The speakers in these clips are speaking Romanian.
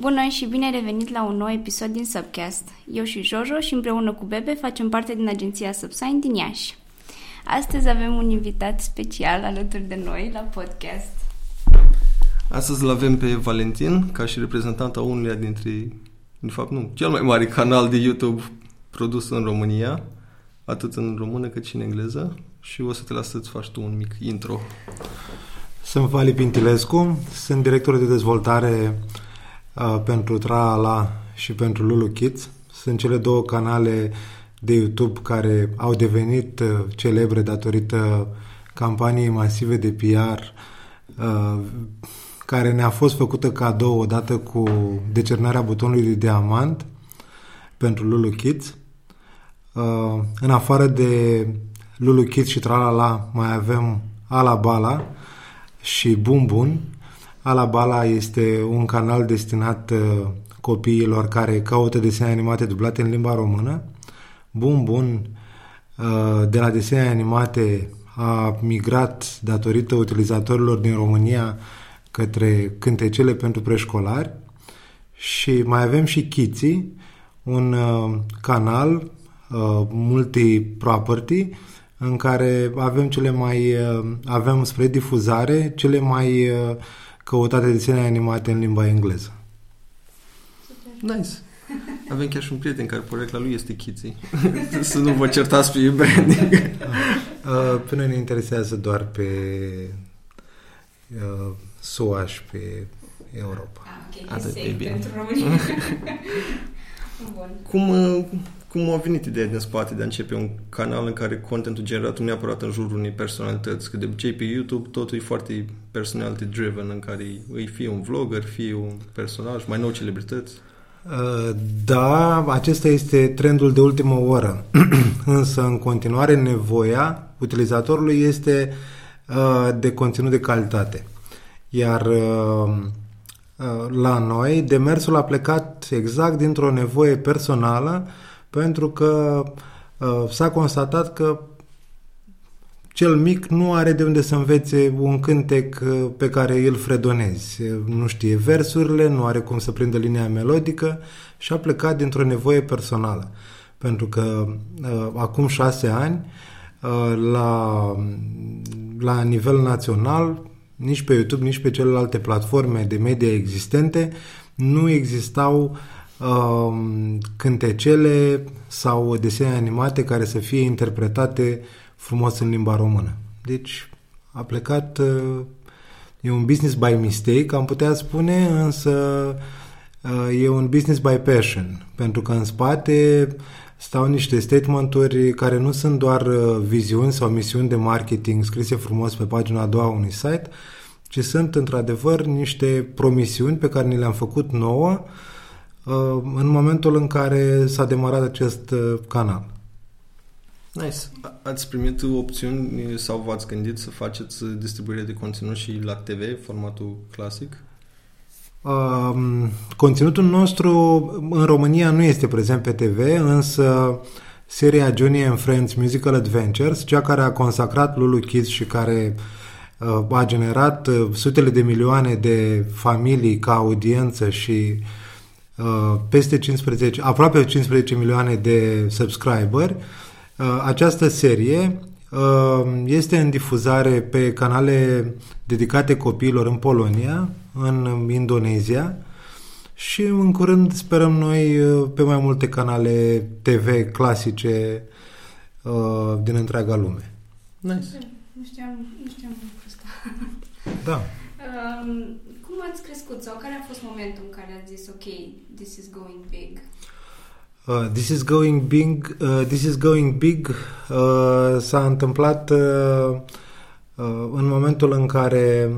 Bună și bine revenit la un nou episod din Subcast. Eu și Jojo și împreună cu Bebe facem parte din agenția Subsign din Iași. Astăzi avem un invitat special alături de noi la podcast. Astăzi îl avem pe Valentin ca și reprezentant a unuia dintre, de fapt nu, cel mai mare canal de YouTube produs în România, atât în română cât și în engleză și o să te las să-ți faci tu un mic intro. Sunt Vali Pintilescu, sunt director de dezvoltare uh, pentru Trala și pentru Lulu Kids. Sunt cele două canale de YouTube care au devenit uh, celebre datorită campaniei masive de PR uh, care ne-a fost făcută cadou odată cu decernarea butonului de diamant pentru Lulu Kids. Uh, în afară de Lulu Kids și Tralala mai avem Alabala și Bun Bun. Alabala este un canal destinat uh, copiilor care caută desene animate dublate în limba română. Bun Bun uh, de la desene animate a migrat datorită utilizatorilor din România către cântecele pentru preșcolari și mai avem și Kitty, un uh, canal uh, multi-property în care avem cele mai uh, avem spre difuzare cele mai uh, căutate desene animate în limba engleză. Super. Nice. Avem chiar și un prieten care porecla lui este Kitty. să nu vă certați pe branding. uh, până ne interesează doar pe uh, SUA și pe Europa. Ah, okay. Atât e bine. Pentru România. Bun. Cum, uh, cum a venit ideea din spate de a începe un canal în care contentul generat nu neapărat în jurul unei personalități? Că de obicei pe YouTube totul e foarte personality driven, în care îi fie un vlogger, fie un personaj, mai nou celebrități. Uh, da, acesta este trendul de ultimă oră. Însă, în continuare, nevoia utilizatorului este uh, de conținut de calitate. Iar la noi, demersul a plecat exact dintr-o nevoie personală pentru că uh, s-a constatat că cel mic nu are de unde să învețe un cântec uh, pe care îl fredonezi. Nu știe versurile, nu are cum să prindă linia melodică și a plecat dintr-o nevoie personală. Pentru că uh, acum șase ani, la, la nivel național, nici pe YouTube, nici pe celelalte platforme de media existente, nu existau uh, Um, cântecele sau desene animate care să fie interpretate frumos în limba română. Deci a plecat, uh, e un business by mistake, am putea spune, însă uh, e un business by passion, pentru că în spate stau niște statementuri care nu sunt doar uh, viziuni sau misiuni de marketing scrise frumos pe pagina a doua a unui site, ci sunt într-adevăr niște promisiuni pe care ni le-am făcut nouă Uh, în momentul în care s-a demarat acest uh, canal. Nice. Ați primit opțiuni sau v-ați gândit să faceți distribuire de conținut și la TV, formatul clasic? Uh, conținutul nostru în România nu este prezent pe TV, însă seria Johnny and Friends Musical Adventures, cea care a consacrat Lulu Kids și care uh, a generat uh, sutele de milioane de familii ca audiență și uh, Uh, peste 15, aproape 15 milioane de subscriberi. Uh, această serie uh, este în difuzare pe canale dedicate copiilor în Polonia, în Indonezia și în curând sperăm noi pe mai multe canale TV clasice din întreaga lume. Nice. Nu știam, nu știam asta. Da. Um, cum ați crescut sau care a fost momentul în care ați zis ok, this is going big? Uh, this is going big, uh, this is going big uh, s-a întâmplat uh, uh, în momentul în care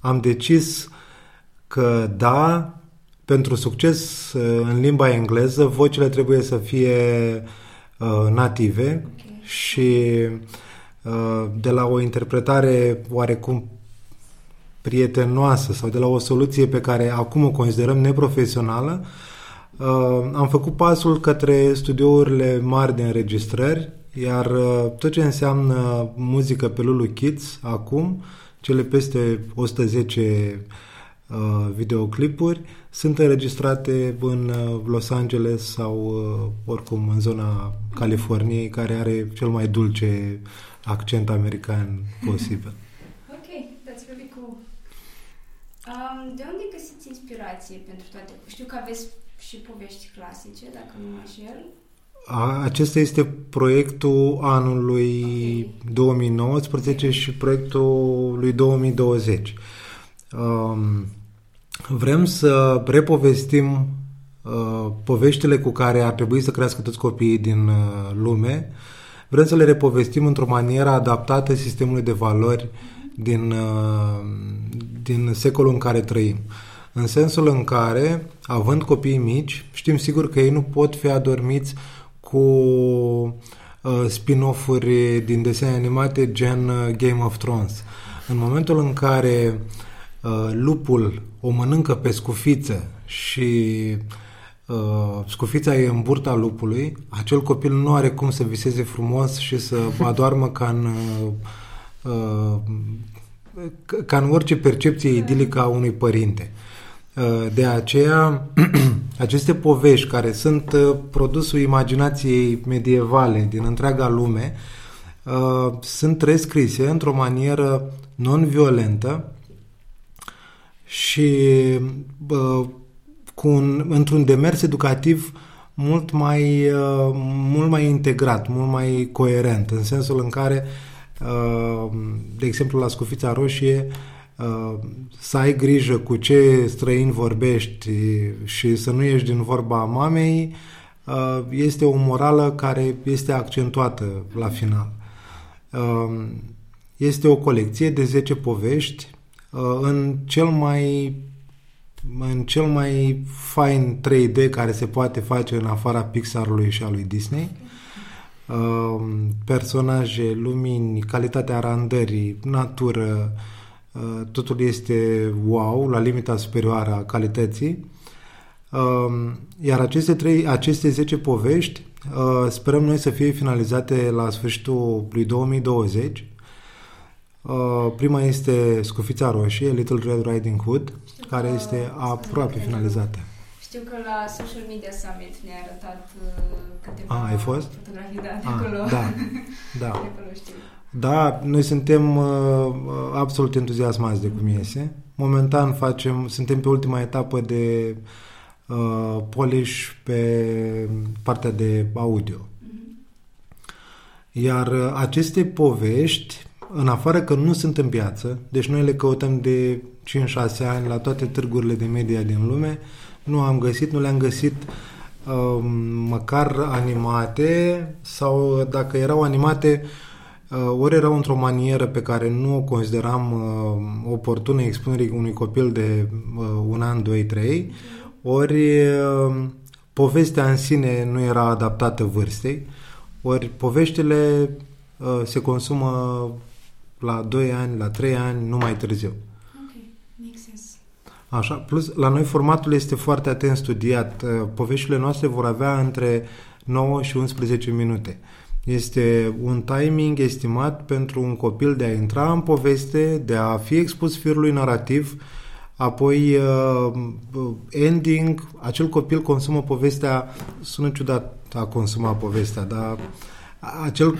am decis că da, pentru succes uh, în limba engleză, vocile trebuie să fie uh, native okay. și uh, de la o interpretare oarecum prietenoasă sau de la o soluție pe care acum o considerăm neprofesională, uh, am făcut pasul către studiourile mari de înregistrări, iar uh, tot ce înseamnă muzică pe Lulu Kids acum, cele peste 110 uh, videoclipuri sunt înregistrate în uh, Los Angeles sau uh, oricum în zona Californiei, care are cel mai dulce accent american posibil. ok, that's really cool. Um, de unde găsiți inspirație pentru toate? Știu că aveți și povești clasice, dacă nu mă înșel. Acesta este proiectul anului okay. 2019 și proiectul lui 2020. Um, vrem să repovestim uh, poveștile cu care ar trebui să crească toți copiii din uh, lume. Vrem să le repovestim într-o manieră adaptată sistemului de valori din, uh, din secolul în care trăim. În sensul în care, având copii mici, știm sigur că ei nu pot fi adormiți cu uh, spin-off-uri din desene animate gen uh, Game of Thrones. În momentul în care uh, lupul o mănâncă pe scufiță și uh, scufița e în burta lupului, acel copil nu are cum să viseze frumos și să adoarmă ca în, uh, uh, ca în orice percepție idilică a unui părinte. Uh, de aceea, aceste povești care sunt uh, produsul imaginației medievale din întreaga lume uh, sunt rescrise într-o manieră non-violentă și cu un, într-un demers educativ mult mai, mult mai integrat, mult mai coerent, în sensul în care, de exemplu, la Scufița Roșie, Uh, să ai grijă cu ce străin vorbești și să nu ieși din vorba mamei, uh, este o morală care este accentuată la final. Uh, este o colecție de 10 povești în cel mai în cel mai fain 3D care se poate face în afara Pixarului și a lui Disney. Personaje, lumini, calitatea randării, natură, Uh, totul este wow, la limita superioară a calității. Um, iar aceste, trei, aceste 10 povești uh, sperăm noi să fie finalizate la sfârșitul lui 2020. Uh, prima este Scufița Roșie, Little Red Riding Hood, Știu care este aproape finalizată. Știu că la Social Media Summit ne-a arătat câteva A, ai fost? fotografii da, de acolo. A, da, da. de acolo știu. Da, noi suntem uh, absolut entuziasmați de cum iese. Momentan facem, suntem pe ultima etapă de uh, polish pe partea de audio. Iar uh, aceste povești, în afară că nu sunt în piață, deci noi le căutăm de 5-6 ani la toate târgurile de media din lume, nu am găsit, nu le-am găsit uh, măcar animate sau dacă erau animate uh, Uh, ori erau într-o manieră pe care nu o consideram uh, oportună expunerii unui copil de uh, un an, doi, trei, ori povestea în sine nu era adaptată vârstei, ori poveștile se consumă la 2 ani, la 3 ani, nu mai târziu. Așa, plus la noi formatul este foarte atent studiat. Poveștile noastre vor avea între 9 și 11 minute. Este un timing estimat pentru un copil de a intra în poveste, de a fi expus firului narrativ, apoi uh, ending, acel copil consumă povestea, sună ciudat a consuma povestea, dar acel,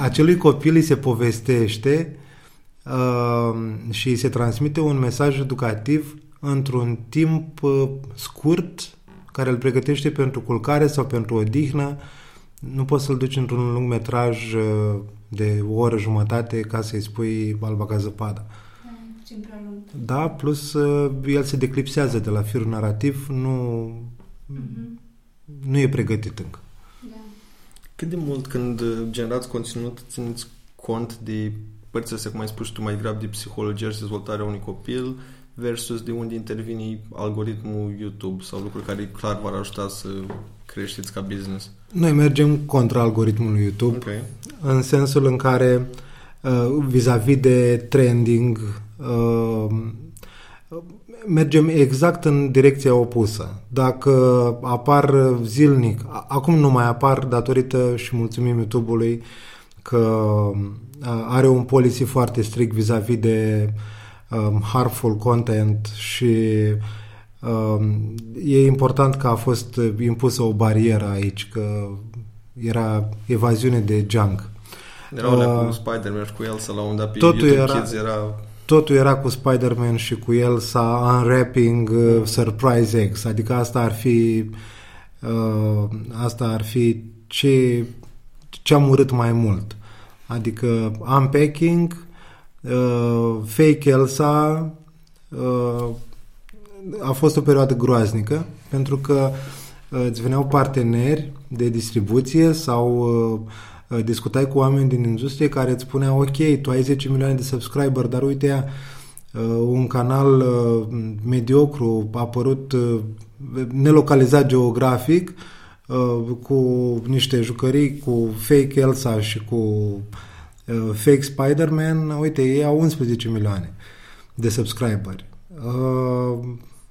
acelui copil îi se povestește uh, și îi se transmite un mesaj educativ într-un timp uh, scurt care îl pregătește pentru culcare sau pentru odihnă nu poți să-l duci într-un lung metraj uh, de o oră jumătate ca să-i spui alba ca zăpada. Da, plus uh, el se declipsează de la firul narrativ, nu, uh-huh. nu e pregătit încă. Da. Cât de mult când uh, generați conținut țineți cont de părțile astea, cum ai spus tu, mai grab de psihologie și dezvoltarea unui copil versus de unde intervine algoritmul YouTube sau lucruri care clar v-ar ajuta să creșteți ca business? Noi mergem contra algoritmului YouTube okay. în sensul în care uh, vis-a-vis de trending uh, mergem exact în direcția opusă. Dacă apar zilnic, acum nu mai apar datorită și mulțumim YouTube-ului că uh, are un policy foarte strict vis-a-vis de um, harmful content și um, e important că a fost impusă o barieră aici, că era evaziune de junk. Era uh, cu Spider-Man și cu Elsa la un dat pe totul YouTube era, Kids era... Totul era cu Spider-Man și cu Elsa unwrapping uh, surprise eggs, adică asta ar fi uh, asta ar fi ce, ce am urât mai mult. Adică unpacking, uh, fake Elsa, uh, a fost o perioadă groaznică pentru că uh, îți veneau parteneri de distribuție sau uh, uh, discutai cu oameni din industrie care îți spuneau ok, tu ai 10 milioane de subscriber, dar uite un canal mediocru a apărut nelocalizat geografic cu niște jucării cu fake Elsa și cu fake Spider-Man, uite, ei au 11 milioane de subscriberi.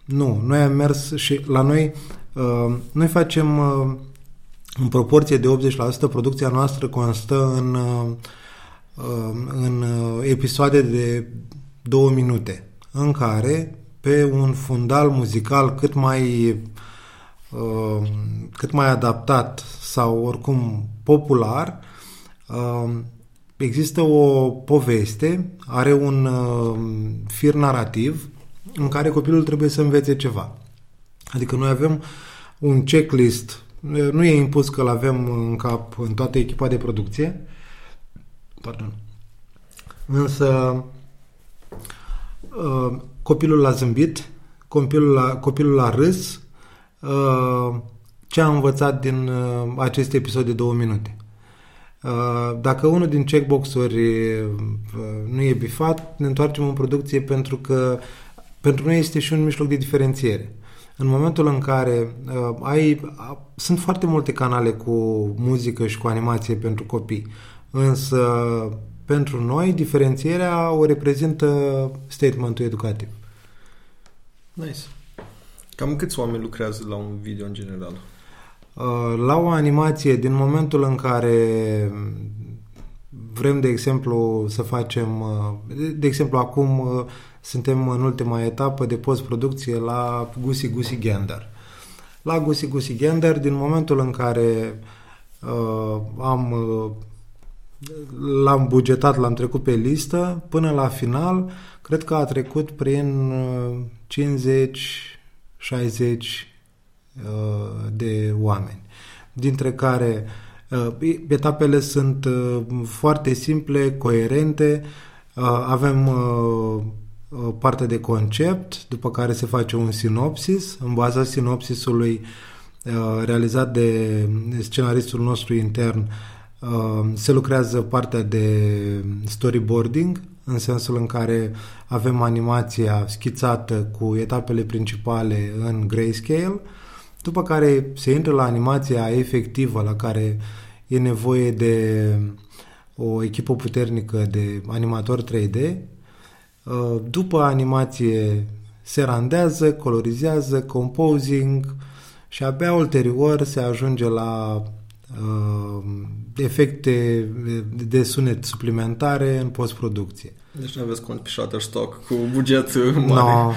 Nu, noi am mers și la noi, uh, noi facem uh, în proporție de 80% producția noastră constă în, uh, în episoade de două minute, în care pe un fundal muzical cât mai cât mai adaptat sau oricum popular, există o poveste, are un fir narrativ în care copilul trebuie să învețe ceva. Adică noi avem un checklist, nu e impus că îl avem în cap în toată echipa de producție, pardon, însă uh, copilul a zâmbit, copilul a, copilul a râs, uh, ce a învățat din uh, acest episod de două minute. Dacă unul din checkbox-uri nu e bifat, ne întoarcem în producție pentru că pentru noi este și un mijloc de diferențiere. În momentul în care uh, ai... Uh, sunt foarte multe canale cu muzică și cu animație pentru copii, însă pentru noi diferențierea o reprezintă statementul educativ. Nice. Cam câți oameni lucrează la un video în general? Uh, la o animație, din momentul în care vrem, de exemplu, să facem, uh, de exemplu, acum uh, suntem în ultima etapă de postproducție la Gusi Gusi Gander. La Gusi Gusi Gander, din momentul în care uh, am uh, l-am bugetat, l-am trecut pe listă, până la final, cred că a trecut prin uh, 50 60 uh, de oameni, dintre care uh, etapele sunt uh, foarte simple, coerente, uh, avem uh, partea de concept, după care se face un sinopsis. În baza sinopsisului uh, realizat de scenaristul nostru intern uh, se lucrează partea de storyboarding, în sensul în care avem animația schițată cu etapele principale în grayscale, după care se intră la animația efectivă la care e nevoie de o echipă puternică de animator 3D Uh, după animație se randează, colorizează, composing și abia ulterior se ajunge la uh, efecte de sunet suplimentare în postproducție. Deci nu aveți cont pe Shutterstock cu buget mare.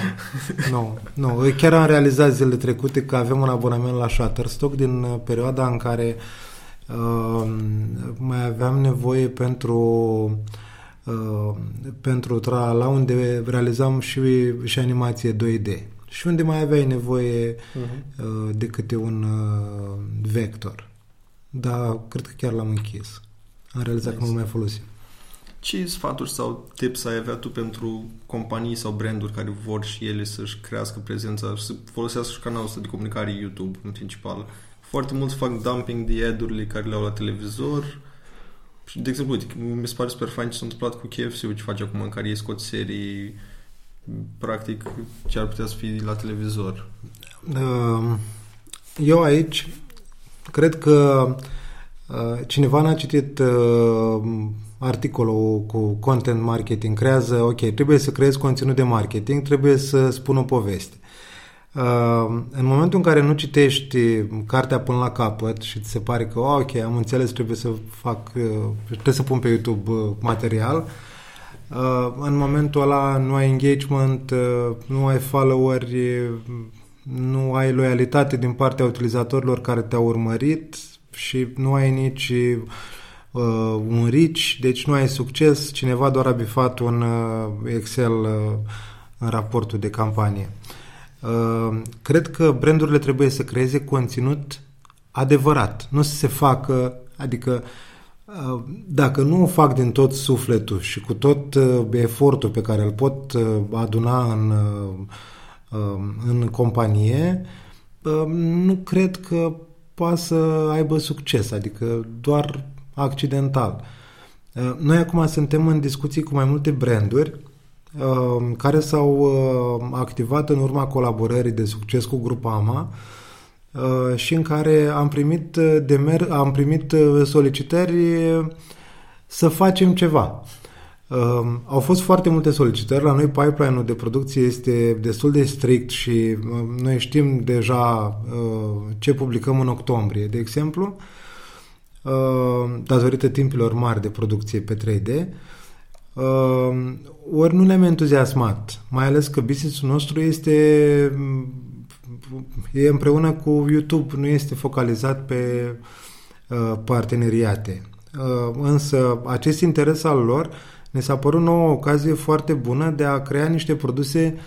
Nu, no, nu. No. Chiar am realizat zilele trecute că avem un abonament la Shutterstock din uh, perioada în care uh, mai aveam nevoie pentru uh, Uh, pentru la unde realizam și, și animație 2D și unde mai aveai nevoie uh-huh. uh, de câte un uh, vector. Dar cred că chiar l-am închis. Am realizat nice. că nu mai folosim. Ce sfaturi sau tips ai avea tu pentru companii sau branduri care vor și ele să-și crească prezența și să folosească și canalul ăsta de comunicare YouTube în principal? Foarte mulți fac dumping de ad-urile care le au la televizor și, de exemplu, uite, mi se pare super fain ce s-a întâmplat cu KFC-ul ce face acum, în care ei scot serii practic ce ar putea să fie la televizor. Ehm, eu aici cred că uh, cineva n-a citit uh, articolul cu content marketing, creează, ok, trebuie să creezi conținut de marketing, trebuie să spun o poveste. Uh, în momentul în care nu citești cartea până la capăt și ți se pare că, oh, ok, am înțeles, trebuie să fac, uh, trebuie să pun pe YouTube uh, material, Uh, în momentul ăla nu ai engagement, uh, nu ai followeri, nu ai loialitate din partea utilizatorilor care te-au urmărit și nu ai nici uh, un reach, deci nu ai succes, cineva doar a bifat un uh, Excel uh, în raportul de campanie. Uh, cred că brandurile trebuie să creeze conținut adevărat, nu să se facă, adică uh, dacă nu o fac din tot sufletul și cu tot uh, efortul pe care îl pot uh, aduna în Um, în companie, um, nu cred că poate să aibă succes, adică doar accidental. Uh, noi acum suntem în discuții cu mai multe branduri um, care s-au activat în urma colaborării de succes cu Grupama uh, și în care am primit, demer- am primit uh, solicitări să facem ceva. Uh, au fost foarte multe solicitări. La noi pipeline-ul de producție este destul de strict și uh, noi știm deja uh, ce publicăm în octombrie, de exemplu, uh, datorită timpilor mari de producție pe 3D. Uh, ori nu ne-am entuziasmat, mai ales că business-ul nostru este e împreună cu YouTube, nu este focalizat pe uh, parteneriate. Uh, însă acest interes al lor ne s-a părut nouă o ocazie foarte bună de a crea niște produse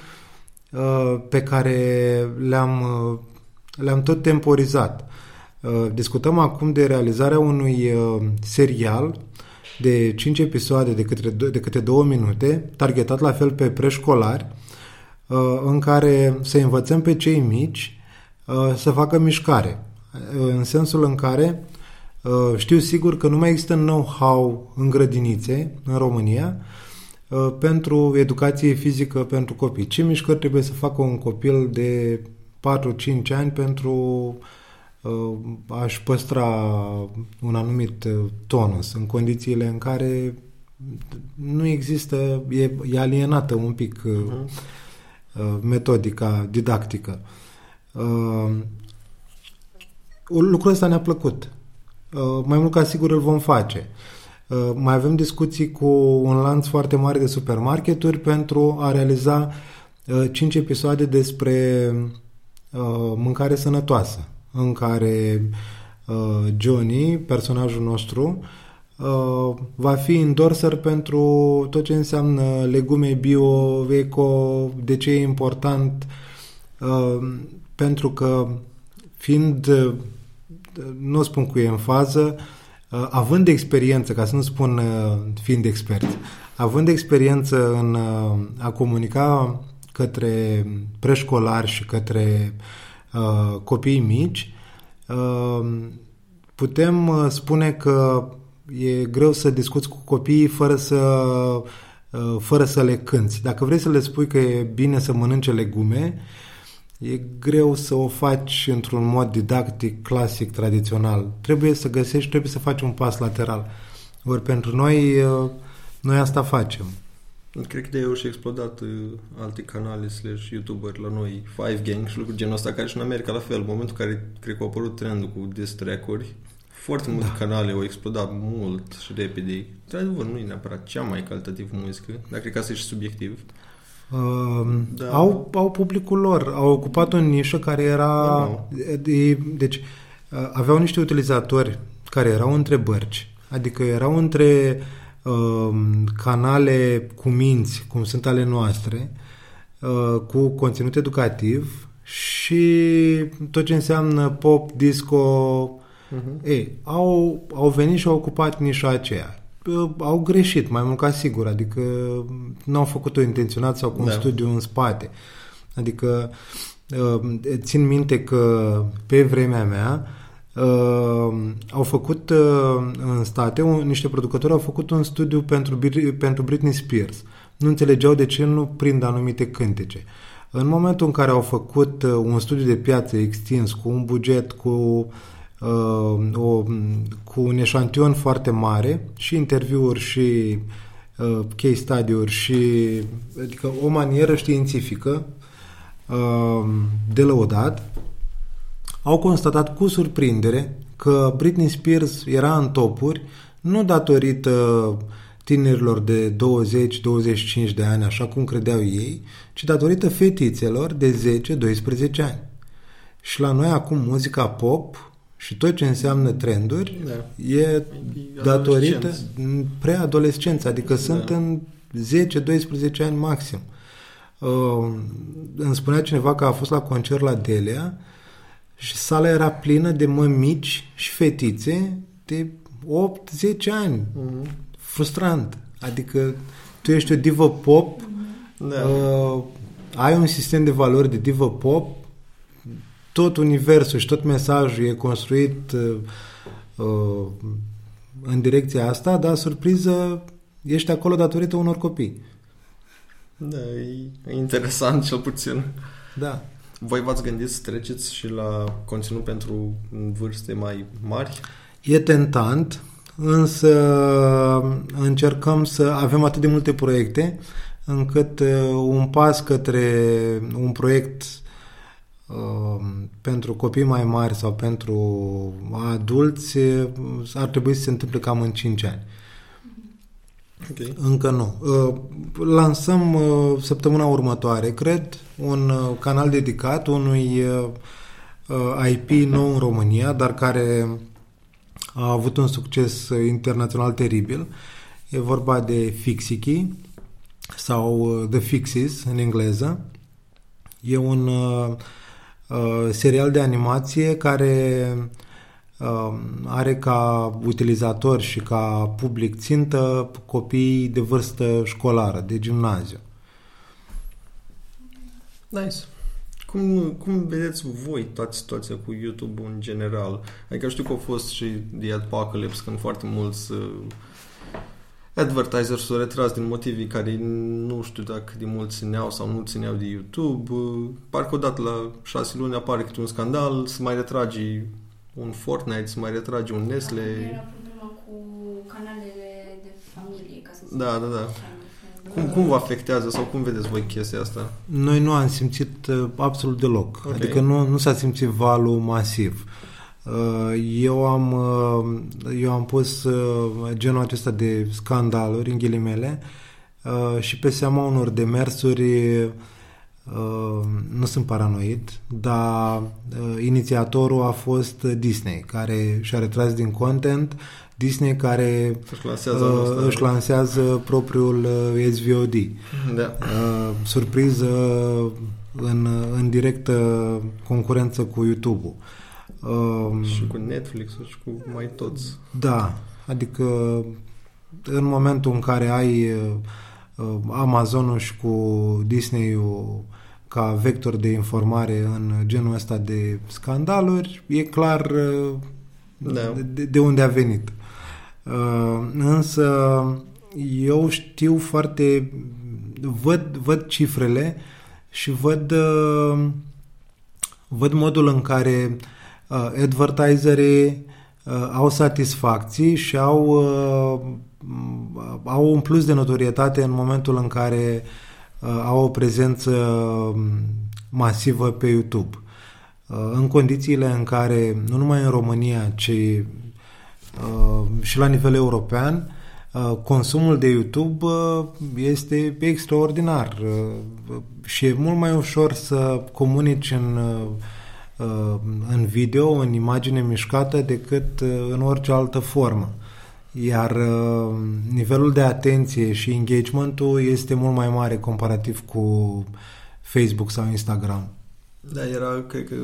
uh, pe care le-am, uh, le-am tot temporizat. Uh, discutăm acum de realizarea unui uh, serial de 5 episoade de câte, de câte 2 minute, targetat la fel pe preșcolari, uh, în care să învățăm pe cei mici uh, să facă mișcare. Uh, în sensul în care Uh, știu sigur că nu mai există know-how în grădinițe în România uh, pentru educație fizică pentru copii. Ce mișcări trebuie să facă un copil de 4-5 ani pentru uh, a-și păstra un anumit tonus în condițiile în care nu există, e, e alienată un pic uh-huh. metodica didactică. Lucrul ăsta ne-a plăcut. Uh, mai mult ca sigur îl vom face. Uh, mai avem discuții cu un lanț foarte mare de supermarketuri pentru a realiza 5 uh, episoade despre mâncare sănătoasă, în care Johnny, personajul nostru, va fi endorser pentru tot ce înseamnă legume bio, eco, de ce e important, pentru că fiind nu spun cu e în fază, uh, având experiență, ca să nu spun uh, fiind expert, având experiență în uh, a comunica către preșcolari și către uh, copiii mici, uh, putem spune că e greu să discuți cu copiii fără să, uh, fără să le cânți. Dacă vrei să le spui că e bine să mănânce legume, e greu să o faci într-un mod didactic, clasic, tradițional. Trebuie să găsești, trebuie să faci un pas lateral. Ori pentru noi, uh, noi asta facem. Cred că de eu și explodat uh, alte canale slash youtuber la noi, Five Gang și lucruri genul ăsta, care și în America la fel, în momentul în care cred că a apărut trendul cu diss track-uri, foarte multe da. canale au explodat mult și repede. Într-adevăr, nu e neapărat cea mai calitativă muzică, dar cred că asta e și subiectiv. Uh, da. au, au publicul lor, au ocupat o nișă care era... Da. De, deci, uh, aveau niște utilizatori care erau între bărci, adică erau între uh, canale cu minți, cum sunt ale noastre, uh, cu conținut educativ și tot ce înseamnă pop, disco... Uh-huh. Ei, au, au venit și au ocupat nișa aceea au greșit, mai mult ca sigur, adică nu au făcut-o intenționat sau cu un da. studiu în spate. Adică uh, țin minte că pe vremea mea uh, au făcut uh, în state, niște producători au făcut un studiu pentru, pentru Britney Spears. Nu înțelegeau de ce nu prind anumite cântece. În momentul în care au făcut un studiu de piață extins, cu un buget, cu uh, uh, o, cu un eșantion foarte mare și interviuri și uh, case study-uri și adică o manieră științifică uh, de lăudat, au constatat cu surprindere că Britney Spears era în topuri nu datorită tinerilor de 20-25 de ani, așa cum credeau ei, ci datorită fetițelor de 10-12 ani. Și la noi acum muzica pop și tot ce înseamnă trenduri da. e datorită preadolescență, adică da. sunt în 10-12 ani maxim. Uh, îmi spunea cineva că a fost la concert la Delia și sala era plină de mămici și fetițe de 8-10 ani. Mm-hmm. Frustrant. Adică tu ești o divă pop, da. uh, ai un sistem de valori de divă pop, tot universul și tot mesajul e construit uh, uh, în direcția asta, dar surpriză ești acolo datorită unor copii. Da, e interesant cel puțin. Da. Voi v-ați gândit să treceți și la conținut pentru vârste mai mari? E tentant, însă încercăm să avem atât de multe proiecte încât uh, un pas către un proiect uh, pentru copii mai mari sau pentru adulți uh, ar trebui să se întâmple cam în 5 ani. Okay. Încă nu. Lansăm săptămâna următoare, cred, un canal dedicat unui IP nou în România, dar care a avut un succes internațional teribil. E vorba de Fixiki sau uh, The Fixes în engleză. E un uh, uh, serial de animație care uh, are ca utilizator și ca public țintă copii de vârstă școlară, de gimnaziu. Nice. Cum, cum vedeți voi toată situația cu YouTube în general? Adică știu că au fost și The Apocalypse când foarte mulți uh, advertisers s-au retras din motivii care nu știu dacă de mult țineau sau nu țineau de YouTube. Uh, parcă odată la șase luni apare câte un scandal, să mai retragi un Fortnite, să mai retragi un Nestle. Era problema cu canalele de familie, ca să zic. Da, da, da. Cum, cum vă afectează sau cum vedeți voi chestia asta? Noi nu am simțit uh, absolut deloc. Okay. Adică nu, nu s-a simțit valul masiv. Uh, eu am, uh, eu am pus uh, genul acesta de scandaluri, în ghilimele, uh, și pe seama unor demersuri uh, nu sunt paranoid, dar uh, inițiatorul a fost Disney, care și-a retras din content Disney care își lansează, uh, își lansează propriul uh, SVOD. Da. Uh, surpriză în, în directă concurență cu YouTube-ul. Uh, și cu Netflix-ul și cu mai toți. Da, adică în momentul în care ai uh, Amazonul și cu Disney-ul ca vector de informare în genul ăsta de scandaluri, e clar uh, da. de, de unde a venit. Uh, însă eu știu foarte văd, văd cifrele și văd uh, văd modul în care uh, advertiserii au satisfacții și au au un plus de notorietate în momentul în care au o prezență um, masivă pe YouTube. În condițiile în care, nu numai în România, ci Uh, și la nivel european, uh, consumul de YouTube uh, este extraordinar și e mult mai ușor să comunici în, în video, în imagine mișcată, decât în orice altă formă. Iar nivelul de atenție și engagementul este mult mai mare comparativ cu Facebook sau Instagram. Da, era, cred că,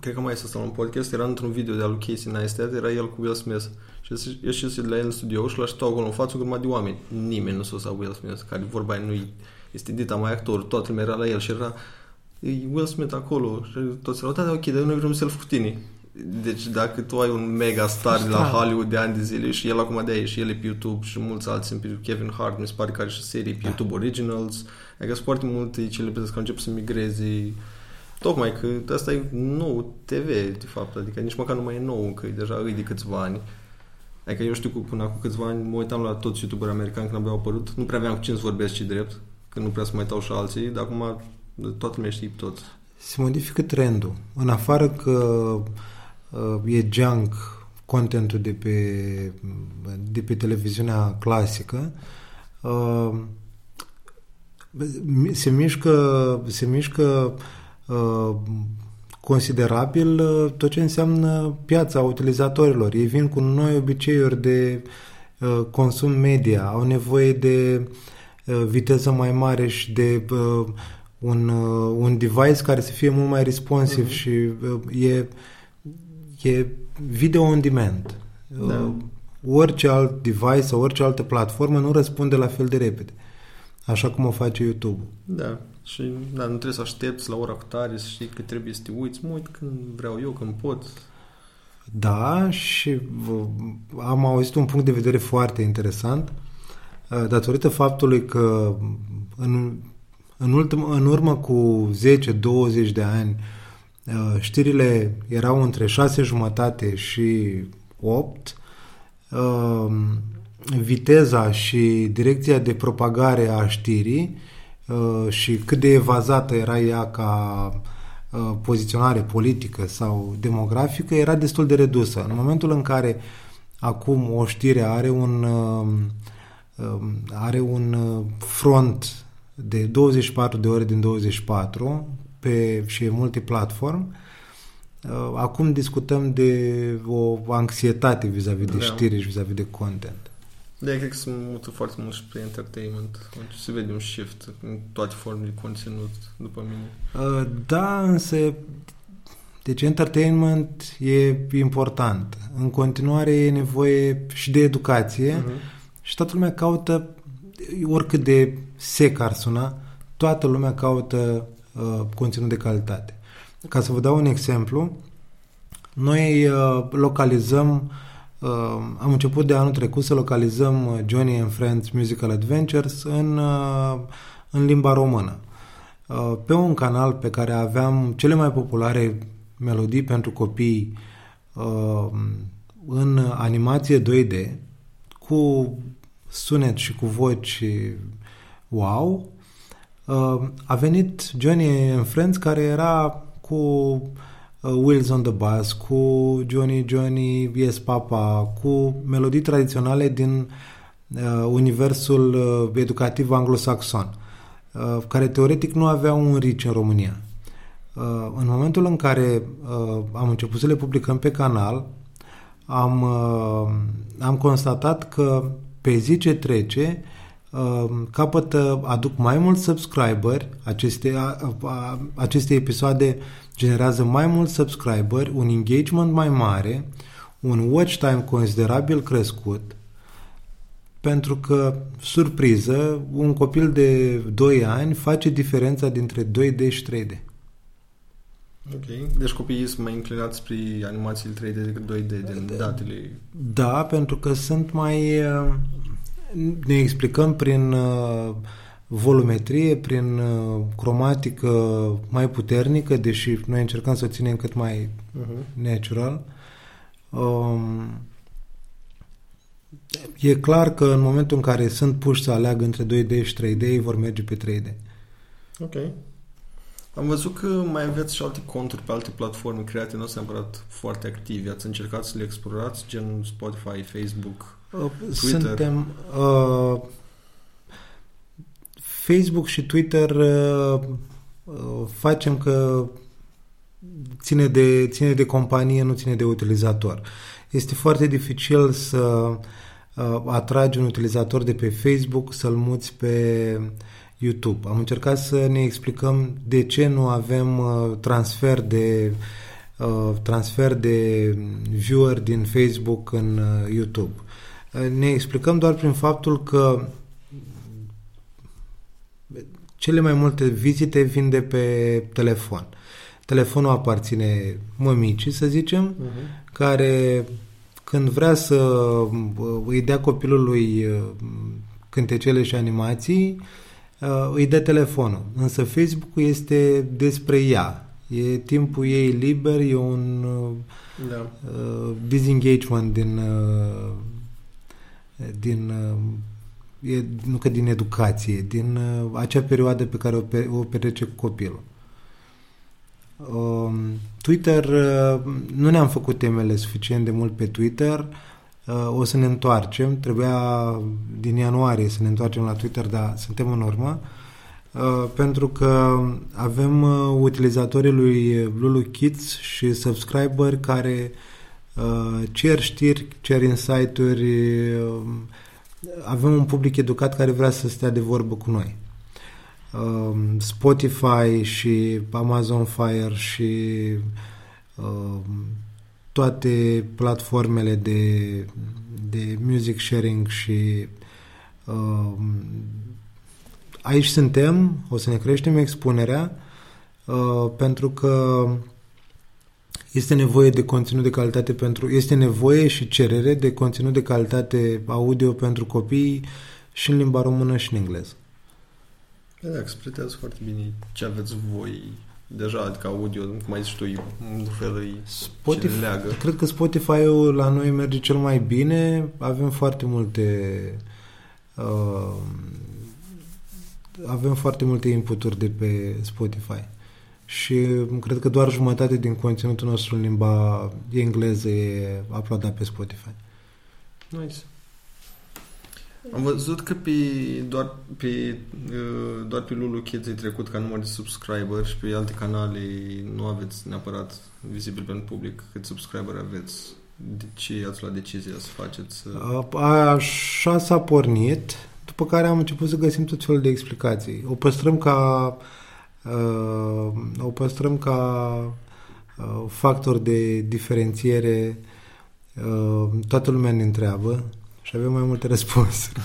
cred că mai este un podcast, era într-un video de al lui Casey Neistat, era el cu Will Smith și ieșise de la el în studio și l așteptau acolo în față cu de oameni. Nimeni nu s-o sa Will Smith, care vorba aia nu este dita mai actor, toată lumea era la el și era e Will Smith acolo și toți erau, da, da, ok, dar noi vrem selfie cu tine. Deci dacă tu ai un mega star de la Hollywood de ani de zile și el acum de și el e pe YouTube și mulți alții sunt pe Kevin Hart, mi se pare că are și serii pe da. YouTube Originals, adică sunt foarte multe celebrități care încep să migreze Tocmai că asta e nou TV, de fapt, adică nici măcar nu mai e nou, că e deja îi de câțiva ani. Adică eu știu că până acum câțiva ani mă uitam la toți youtuberi americani când aveau apărut. Nu prea aveam cu cine să vorbesc și drept, că nu prea să mai uitau și alții, dar acum toată lumea știe toți. Se modifică trendul. În afară că uh, e junk contentul de pe, de pe televiziunea clasică, uh, se mișcă, se mișcă uh, considerabil uh, tot ce înseamnă piața utilizatorilor. Ei vin cu noi obiceiuri de uh, consum media, au nevoie de uh, viteză mai mare și de uh, un, uh, un device care să fie mult mai responsive uh-huh. și uh, e, e video on demand. Da. Uh, orice alt device sau orice altă platformă nu răspunde la fel de repede. Așa cum o face YouTube. Da. Și da, nu trebuie să aștepți la ora cu tare, să știi că trebuie să te uiți. Mă uit când vreau eu, când pot. Da, și am auzit un punct de vedere foarte interesant uh, datorită faptului că în, în, ultim, în urmă cu 10-20 de ani uh, știrile erau între 6 jumătate și 8 viteza și direcția de propagare a știrii uh, și cât de evazată era ea ca uh, poziționare politică sau demografică era destul de redusă. În momentul în care acum o știre are un uh, um, are un front de 24 de ore din 24 pe, și e multiplatform, acum discutăm de o anxietate vis-a-vis de da. știri și vis-a-vis de content. Da, cred că sunt mută foarte mult și pe entertainment. Deci se vede un shift în toate formele de conținut, după mine. Uh, da, însă deci entertainment e important. În continuare e nevoie și de educație uh-huh. și toată lumea caută, oricât de sec ar suna, toată lumea caută uh, conținut de calitate. Ca să vă dau un exemplu, noi uh, localizăm uh, Uh, am început de anul trecut să localizăm uh, Johnny and Friends Musical Adventures în, uh, în limba română. Uh, pe un canal pe care aveam cele mai populare melodii pentru copii uh, în animație 2D cu sunet și cu voci wow, uh, a venit Johnny and Friends care era cu Uh, Wheels on the Bus, cu Johnny Johnny, Yes Papa, cu melodii tradiționale din uh, universul uh, educativ anglosaxon, uh, care teoretic nu aveau un reach în România. Uh, în momentul în care uh, am început să le publicăm pe canal, am, uh, am constatat că pe zi ce trece uh, capătă, aduc mai mulți subscriberi aceste, a, a, aceste episoade generează mai mulți subscriberi, un engagement mai mare, un watch time considerabil crescut, pentru că, surpriză, un copil de 2 ani face diferența dintre 2D și 3D. Ok. Deci copiii sunt mai inclinați spre animațiile 3D decât 2D din datele... Da, pentru că sunt mai... Uh, ne explicăm prin uh, volumetrie, prin uh, cromatică mai puternică, deși noi încercăm să o ținem cât mai uh-huh. natural. Um, e clar că în momentul în care sunt puși să aleagă între 2D și 3D, ei vor merge pe 3D. Ok. Am văzut că mai aveți și alte conturi pe alte platforme create, nu sunt neapărat foarte activi. Ați încercat să le explorați, gen Spotify, Facebook, uh, Twitter? Suntem... Uh, Facebook și Twitter uh, uh, facem că ține de, ține de companie, nu ține de utilizator. Este foarte dificil să uh, atragi un utilizator de pe Facebook, să-l muți pe YouTube. Am încercat să ne explicăm de ce nu avem uh, transfer de uh, transfer de viewer din Facebook în uh, YouTube. Ne explicăm doar prin faptul că cele mai multe vizite vin de pe telefon. Telefonul aparține mămicii, să zicem, uh-huh. care când vrea să uh, îi dea copilului uh, cântecele și animații, uh, îi dă telefonul. Însă Facebook-ul este despre ea. E timpul ei liber, e un da. uh, disengagement din, uh, din uh, e, nu că din educație, din uh, acea perioadă pe care o, pe, o petrece cu copilul. Uh, Twitter, uh, nu ne-am făcut temele suficient de mult pe Twitter. o să ne întoarcem. Trebuia din ianuarie să ne întoarcem la Twitter, dar suntem în urmă. Pentru că avem utilizatorii lui Lulu Kids și subscriber care cer știri, cer insight-uri, avem un public educat care vrea să stea de vorbă cu noi. Um, Spotify și Amazon Fire și um, toate platformele de, de music sharing și um, aici suntem, o să ne creștem expunerea uh, pentru că este nevoie de conținut de calitate pentru este nevoie și cerere de conținut de calitate audio pentru copii și în limba română și în engleză. Da, explicați foarte bine ce aveți voi deja, adică audio, cum mai zici tu, un fel Spotify, ce leagă. Cred că Spotify-ul la noi merge cel mai bine. Avem foarte multe uh, avem foarte multe inputuri de pe Spotify. Și cred că doar jumătate din conținutul nostru în limba engleză e uploadat pe Spotify. Nice. Am văzut că pe, doar, pe, uh, doar pe Lulu Kids ai trecut ca număr de subscriber și pe alte canale nu aveți neapărat vizibil pentru public cât subscriber aveți. De ce ați luat decizia să faceți? Așa s-a pornit, după care am început să găsim tot felul de explicații. O păstrăm ca uh, o păstrăm ca uh, factor de diferențiere uh, toată lumea ne întreabă și avem mai multe răspunsuri.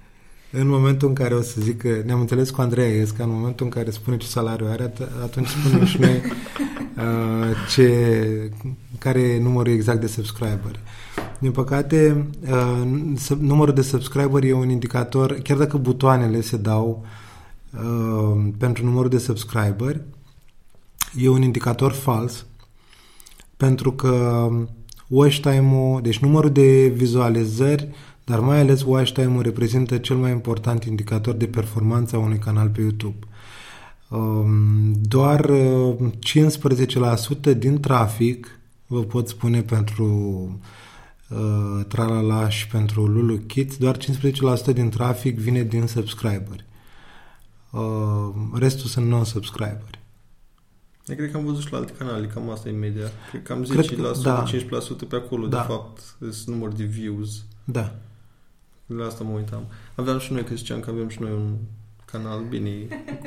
în momentul în care o să zic că ne-am înțeles cu Andreea Iesca, în momentul în care spune ce salariu are, atunci spunem și noi uh, ce, care e numărul exact de subscriberi. Din păcate, uh, numărul de subscriberi e un indicator, chiar dacă butoanele se dau uh, pentru numărul de subscriberi, e un indicator fals, pentru că watch time-ul, deci numărul de vizualizări, dar mai ales watch time-ul reprezintă cel mai important indicator de performanță a unui canal pe YouTube. Um, doar 15% uh, din trafic, vă pot spune pentru uh, Tralala și pentru Lulu Kids, doar 15% din trafic vine din subscriberi. Uh, restul sunt non-subscriberi. Eu cred că am văzut și la alte canale, cam asta e media. Cred că am 10%, că, da. 15% pe acolo, da. de fapt, sunt număr de views. Da. La asta mă uitam. Aveam și noi, că ziceam că avem și noi un canal, bine,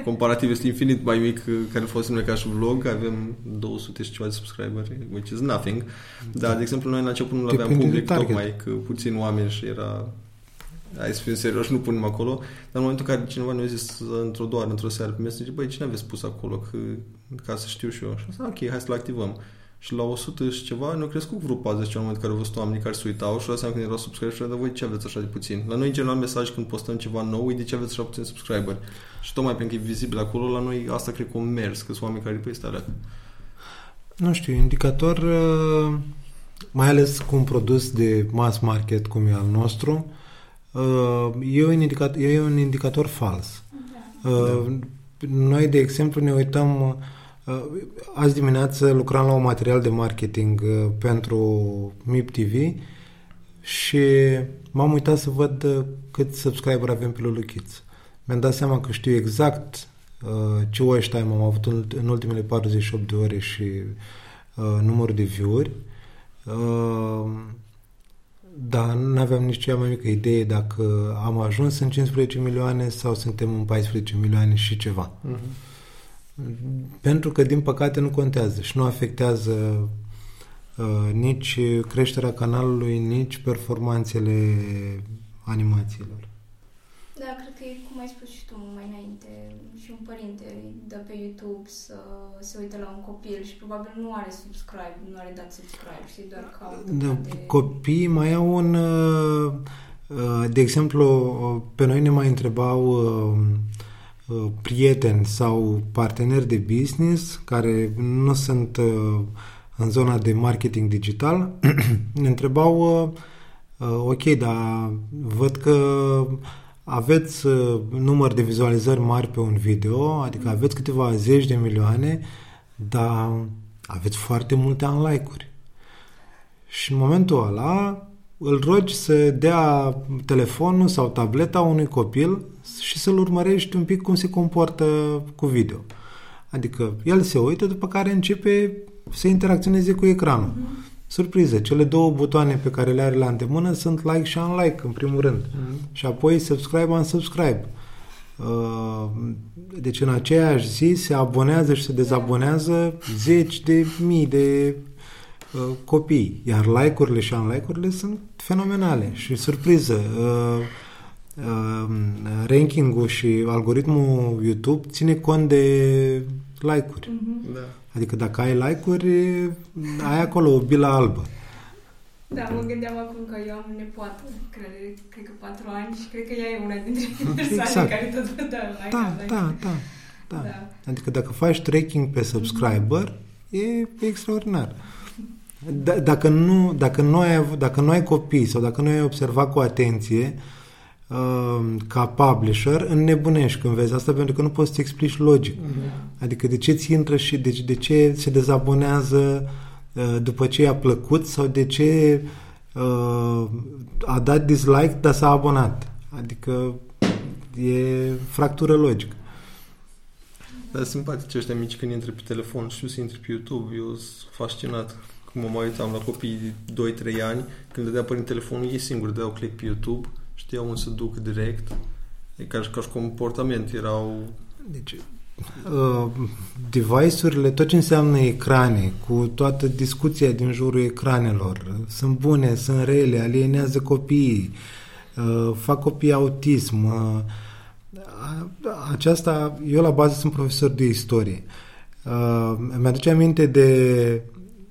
comparativ este infinit mai mic care folosim noi ca și vlog, avem 200 și ceva de subscriberi, which is nothing. Dar, da. de exemplu, noi la început nu aveam public, tocmai că puțin oameni și era hai să fim serioși, nu punem acolo, dar în momentul în care cineva ne-a zis într-o doar, într-o seară pe mesaj, băi, cine aveți pus acolo, că, ca să știu și eu. Și asta, ok, hai să-l activăm. Și la 100 și ceva ne-au crescut grupul azi, în momentul în care au văzut oamenii care se uitau și la seama când erau subscriberi și dar voi ce aveți așa de puțin? La noi, în general, mesaj când postăm ceva nou, e de ce aveți așa puțin subscriberi. Și tocmai pentru că e vizibil acolo, la noi asta cred că o mers, că sunt oameni care păi starea. Nu știu, indicator, uh, mai ales cu un produs de mass market cum e al nostru, Uh, e un indicator, e un indicator fals. Da. Uh, noi, de exemplu, ne uităm uh, azi dimineață lucram la un material de marketing pentru MIP TV și m-am uitat să văd cât subscriber avem pe Lulu Kids. Mi-am dat seama că știu exact ce watch time am avut în ultimele 48 de ore și numărul de view-uri. Da, nu aveam nici cea mai mică idee dacă am ajuns în 15 milioane sau suntem în 14 milioane și ceva. Uh-huh. Pentru că, din păcate, nu contează și nu afectează uh, nici creșterea canalului, nici performanțele animațiilor. Da, cred că e, cum ai spus și tu mai înainte, și un părinte dă pe YouTube să se uite la un copil și probabil nu are subscribe, nu are dat subscribe, și doar caută da, de... Copiii mai au un... Uh, uh, de exemplu, pe noi ne mai întrebau uh, prieteni sau parteneri de business care nu sunt în zona de marketing digital, ne întrebau ok, dar văd că aveți uh, număr de vizualizări mari pe un video, adică aveți câteva zeci de milioane, dar aveți foarte multe like-uri. Și în momentul ăla îl rogi să dea telefonul sau tableta unui copil și să-l urmărești un pic cum se comportă cu video. Adică el se uită, după care începe să interacționeze cu ecranul. Mm-hmm. Surpriză, cele două butoane pe care le are la îndemână sunt like și unlike, în primul rând. Mm-hmm. Și apoi subscribe, unsubscribe. Uh, deci în aceeași zi se abonează și se dezabonează zeci de mii de uh, copii. Iar like-urile și unlike-urile sunt fenomenale. Și surpriză, uh, uh, ranking-ul și algoritmul YouTube ține cont de like-uri. Mm-hmm. Da. Adică dacă ai like-uri, ai acolo o bilă albă. Da, mă gândeam acum că eu am nepoată, cred, cred că patru ani și cred că ea e una dintre persoane exact. care tot dă like. Da, like. Da, da, da, da. Adică dacă faci tracking pe subscriber, mm-hmm. e extraordinar. D- dacă, nu, dacă, nu ai, dacă nu ai copii sau dacă nu ai observat cu atenție, uh, ca publisher, înnebunești când vezi asta pentru că nu poți să-ți explici logic. Mm-hmm. Adică de ce ți intră și de, de ce se dezabonează uh, după ce i-a plăcut sau de ce uh, a dat dislike, dar s-a abonat. Adică e fractură logică. Dar simpatici ăștia mici când intră pe telefon și să intri pe YouTube. Eu sunt fascinat. Cum mă mai uitam la copii de 2-3 ani, când dădea prin telefonul, ei singuri dădeau click pe YouTube știau unde să duc direct. E ca, ca și comportament, erau... Deci, uh, device-urile, tot ce înseamnă ecrane, cu toată discuția din jurul ecranelor, sunt bune, sunt rele, alienează copiii, uh, fac copii autism. Uh, aceasta, eu la bază sunt profesor de istorie. Uh, mi-aduce aminte de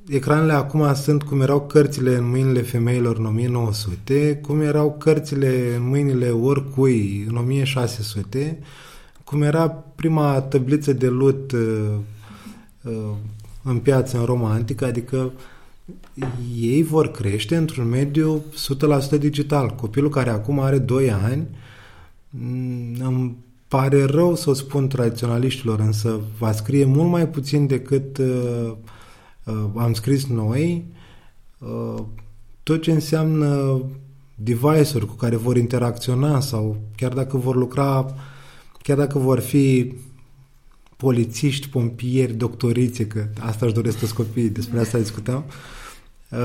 ecranele acum sunt cum erau cărțile în mâinile femeilor în 1900, cum erau cărțile în mâinile oricui în 1600, cum era prima tabliță de lut uh, uh, în piață în Roma Antică, adică ei vor crește într-un mediu 100% digital. Copilul care acum are 2 ani, mm, îmi pare rău să o spun tradiționaliștilor, însă va scrie mult mai puțin decât uh, uh, am scris noi uh, tot ce înseamnă device-uri cu care vor interacționa sau chiar dacă vor lucra, chiar dacă vor fi polițiști, pompieri, doctorițe, că asta își doresc toți copiii, despre asta discutam, uh,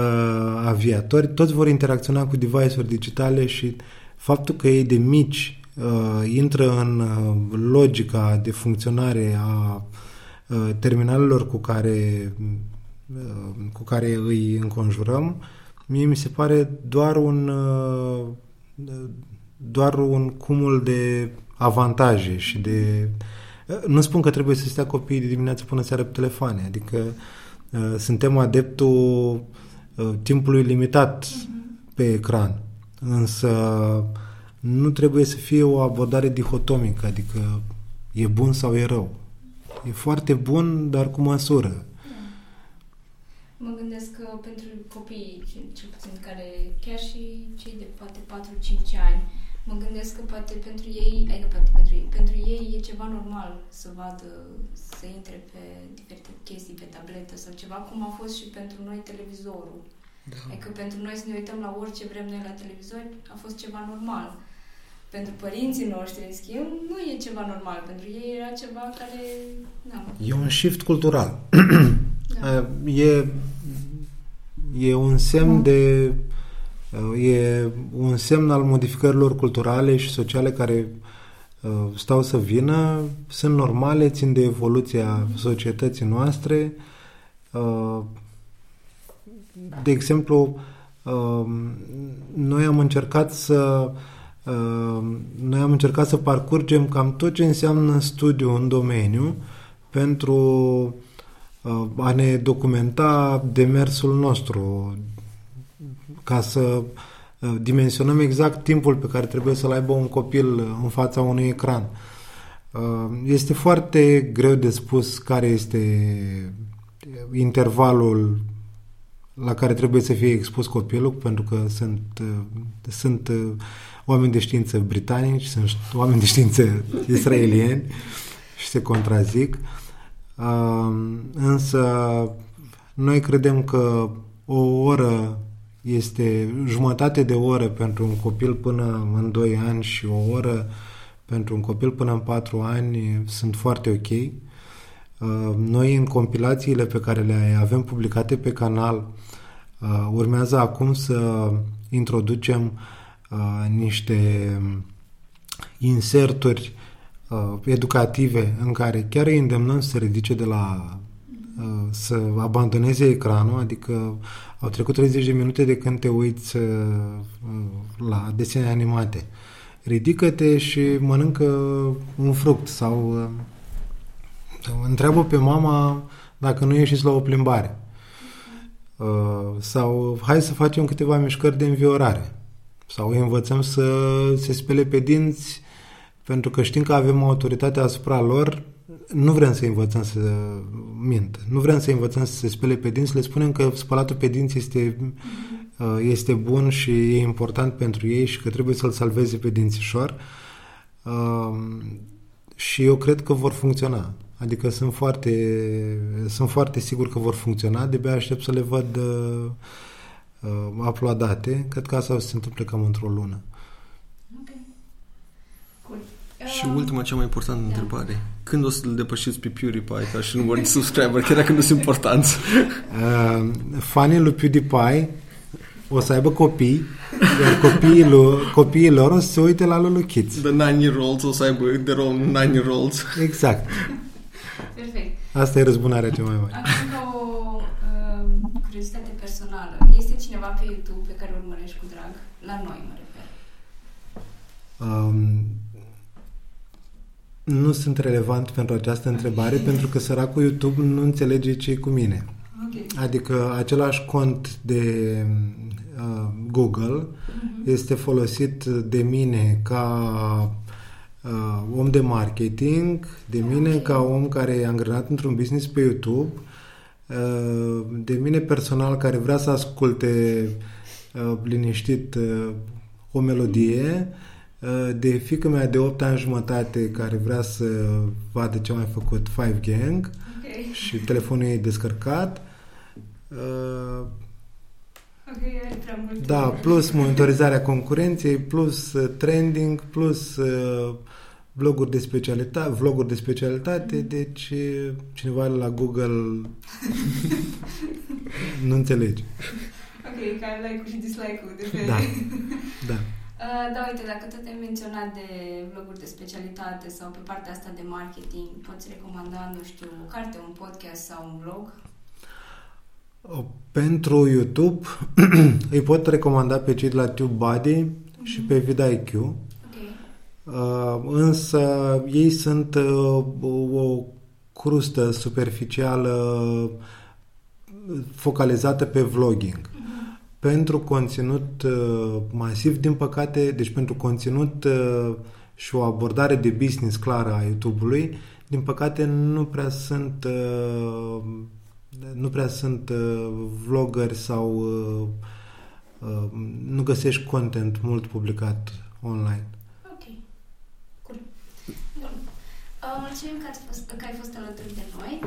aviatori, toți vor interacționa cu device-uri digitale și faptul că ei de mici uh, intră în uh, logica de funcționare a uh, terminalelor cu care Uh, cu care îi înconjurăm, mie mi se pare doar un uh, doar un cumul de avantaje și de uh, nu spun că trebuie să stea copiii de dimineață până seara pe telefoane, adică suntem adeptul timpului limitat pe ecran, însă nu trebuie să fie o abordare dihotomică, adică e bun sau e rău. E foarte bun, dar cu măsură. Mă gândesc că pentru copiii, cel puțin care, chiar și cei de poate 4-5 ani, mă gândesc că poate pentru ei, adică poate pentru ei, pentru ei e ceva normal să vadă, să intre pe diferite chestii pe tabletă sau ceva, cum a fost și pentru noi televizorul. Da. Adică pentru noi să ne uităm la orice vrem noi la televizor a fost ceva normal. Pentru părinții noștri, în schimb, nu e ceva normal. Pentru ei era ceva care... Da. E un shift cultural. Da. E, e un semn de e un semn al modificărilor culturale și sociale care stau să vină, sunt normale, țin de evoluția societății noastre. De exemplu, noi am încercat să noi am încercat să parcurgem cam tot ce înseamnă studiu în domeniu pentru Uh, a ne documenta demersul nostru ca să uh, dimensionăm exact timpul pe care trebuie să-l aibă un copil în fața unui ecran. Uh, este foarte greu de spus care este intervalul la care trebuie să fie expus copilul, pentru că sunt, sunt oameni de știință britanici, sunt oameni de știință israelieni și se contrazic. Uh, însă noi credem că o oră este jumătate de oră pentru un copil până în 2 ani și o oră pentru un copil până în 4 ani sunt foarte ok. Uh, noi în compilațiile pe care le avem publicate pe canal uh, urmează acum să introducem uh, niște inserturi educative în care chiar îi îndemnăm să se ridice de la să abandoneze ecranul, adică au trecut 30 de minute de când te uiți la desene animate. Ridică-te și mănâncă un fruct sau întreabă pe mama dacă nu ieșiți la o plimbare. Uh, sau hai să facem câteva mișcări de înviorare. Sau îi învățăm să se spele pe dinți pentru că știm că avem autoritate asupra lor, nu vrem să învățăm să mint. Nu vrem să învățăm să se spele pe dinți, le spunem că spălatul pe dinți este, uh, este bun și e important pentru ei și că trebuie să-l salveze pe dințișor. Uh, și eu cred că vor funcționa. Adică sunt foarte, sunt foarte sigur că vor funcționa, de aștept să le văd uh, uh, aplaudate. Cred că asta o să se întâmple cam într-o lună. Okay. Cool. Și uh, ultima, cea mai importantă da. întrebare. Când o să-l depășiți pe PewDiePie ca și număr de subscriber, chiar dacă nu sunt importanți? Uh, fanii lui PewDiePie o să aibă copii, iar copiii, lor, copiii lor o să se uite la Lulu Kids. The nine-year-olds o să aibă their own nine-year-olds. Exact. Perfect. Asta e răzbunarea cea mai mare. Acum o uh, curiozitate personală. Este cineva pe YouTube pe care îl urmărești cu drag? La noi, mă refer. Um, nu sunt relevant pentru această întrebare pentru că săracul YouTube nu înțelege ce cu mine. Okay. Adică același cont de uh, Google uh-huh. este folosit de mine ca uh, om de marketing, de mine okay. ca om care e angrenat într-un business pe YouTube, uh, de mine personal care vrea să asculte uh, liniștit uh, o melodie, uh, de fică mea de 8 ani jumătate care vrea să vadă ce a mai făcut Five Gang okay. și telefonul ei descărcat. Uh, Okay, da, plus monitorizarea concurenței, plus uh, trending, plus uh, bloguri de specialitate, vloguri de specialitate, mm. deci cineva la Google nu înțelege. Ok, ca like-ul și dislike-ul de pe... Da, da. Uh, da, uite, dacă tot ai menționat de vloguri de specialitate sau pe partea asta de marketing, poți recomanda, nu știu, o carte, un podcast sau un vlog? Pentru YouTube îi pot recomanda pe cei de la TubeBuddy mm-hmm. și pe VidIQ. Uh, însă ei sunt uh, o crustă superficială focalizată pe vlogging. Uh-huh. Pentru conținut uh, masiv, din păcate, deci pentru conținut uh, și o abordare de business clară a YouTube-ului, din păcate nu prea sunt uh, nu prea sunt uh, vloggeri sau uh, uh, nu găsești content mult publicat online. Uh, mulțumim că, ați fost, că ai fost alături de noi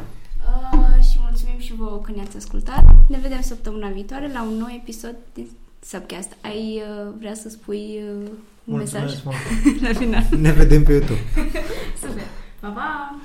uh, și mulțumim și vouă că ne-ați ascultat. Ne vedem săptămâna viitoare la un nou episod din Subcast. Ai uh, vrea să spui uh, un Mulțumesc, mesaj la final? Ne vedem pe YouTube. Super! Pa, pa!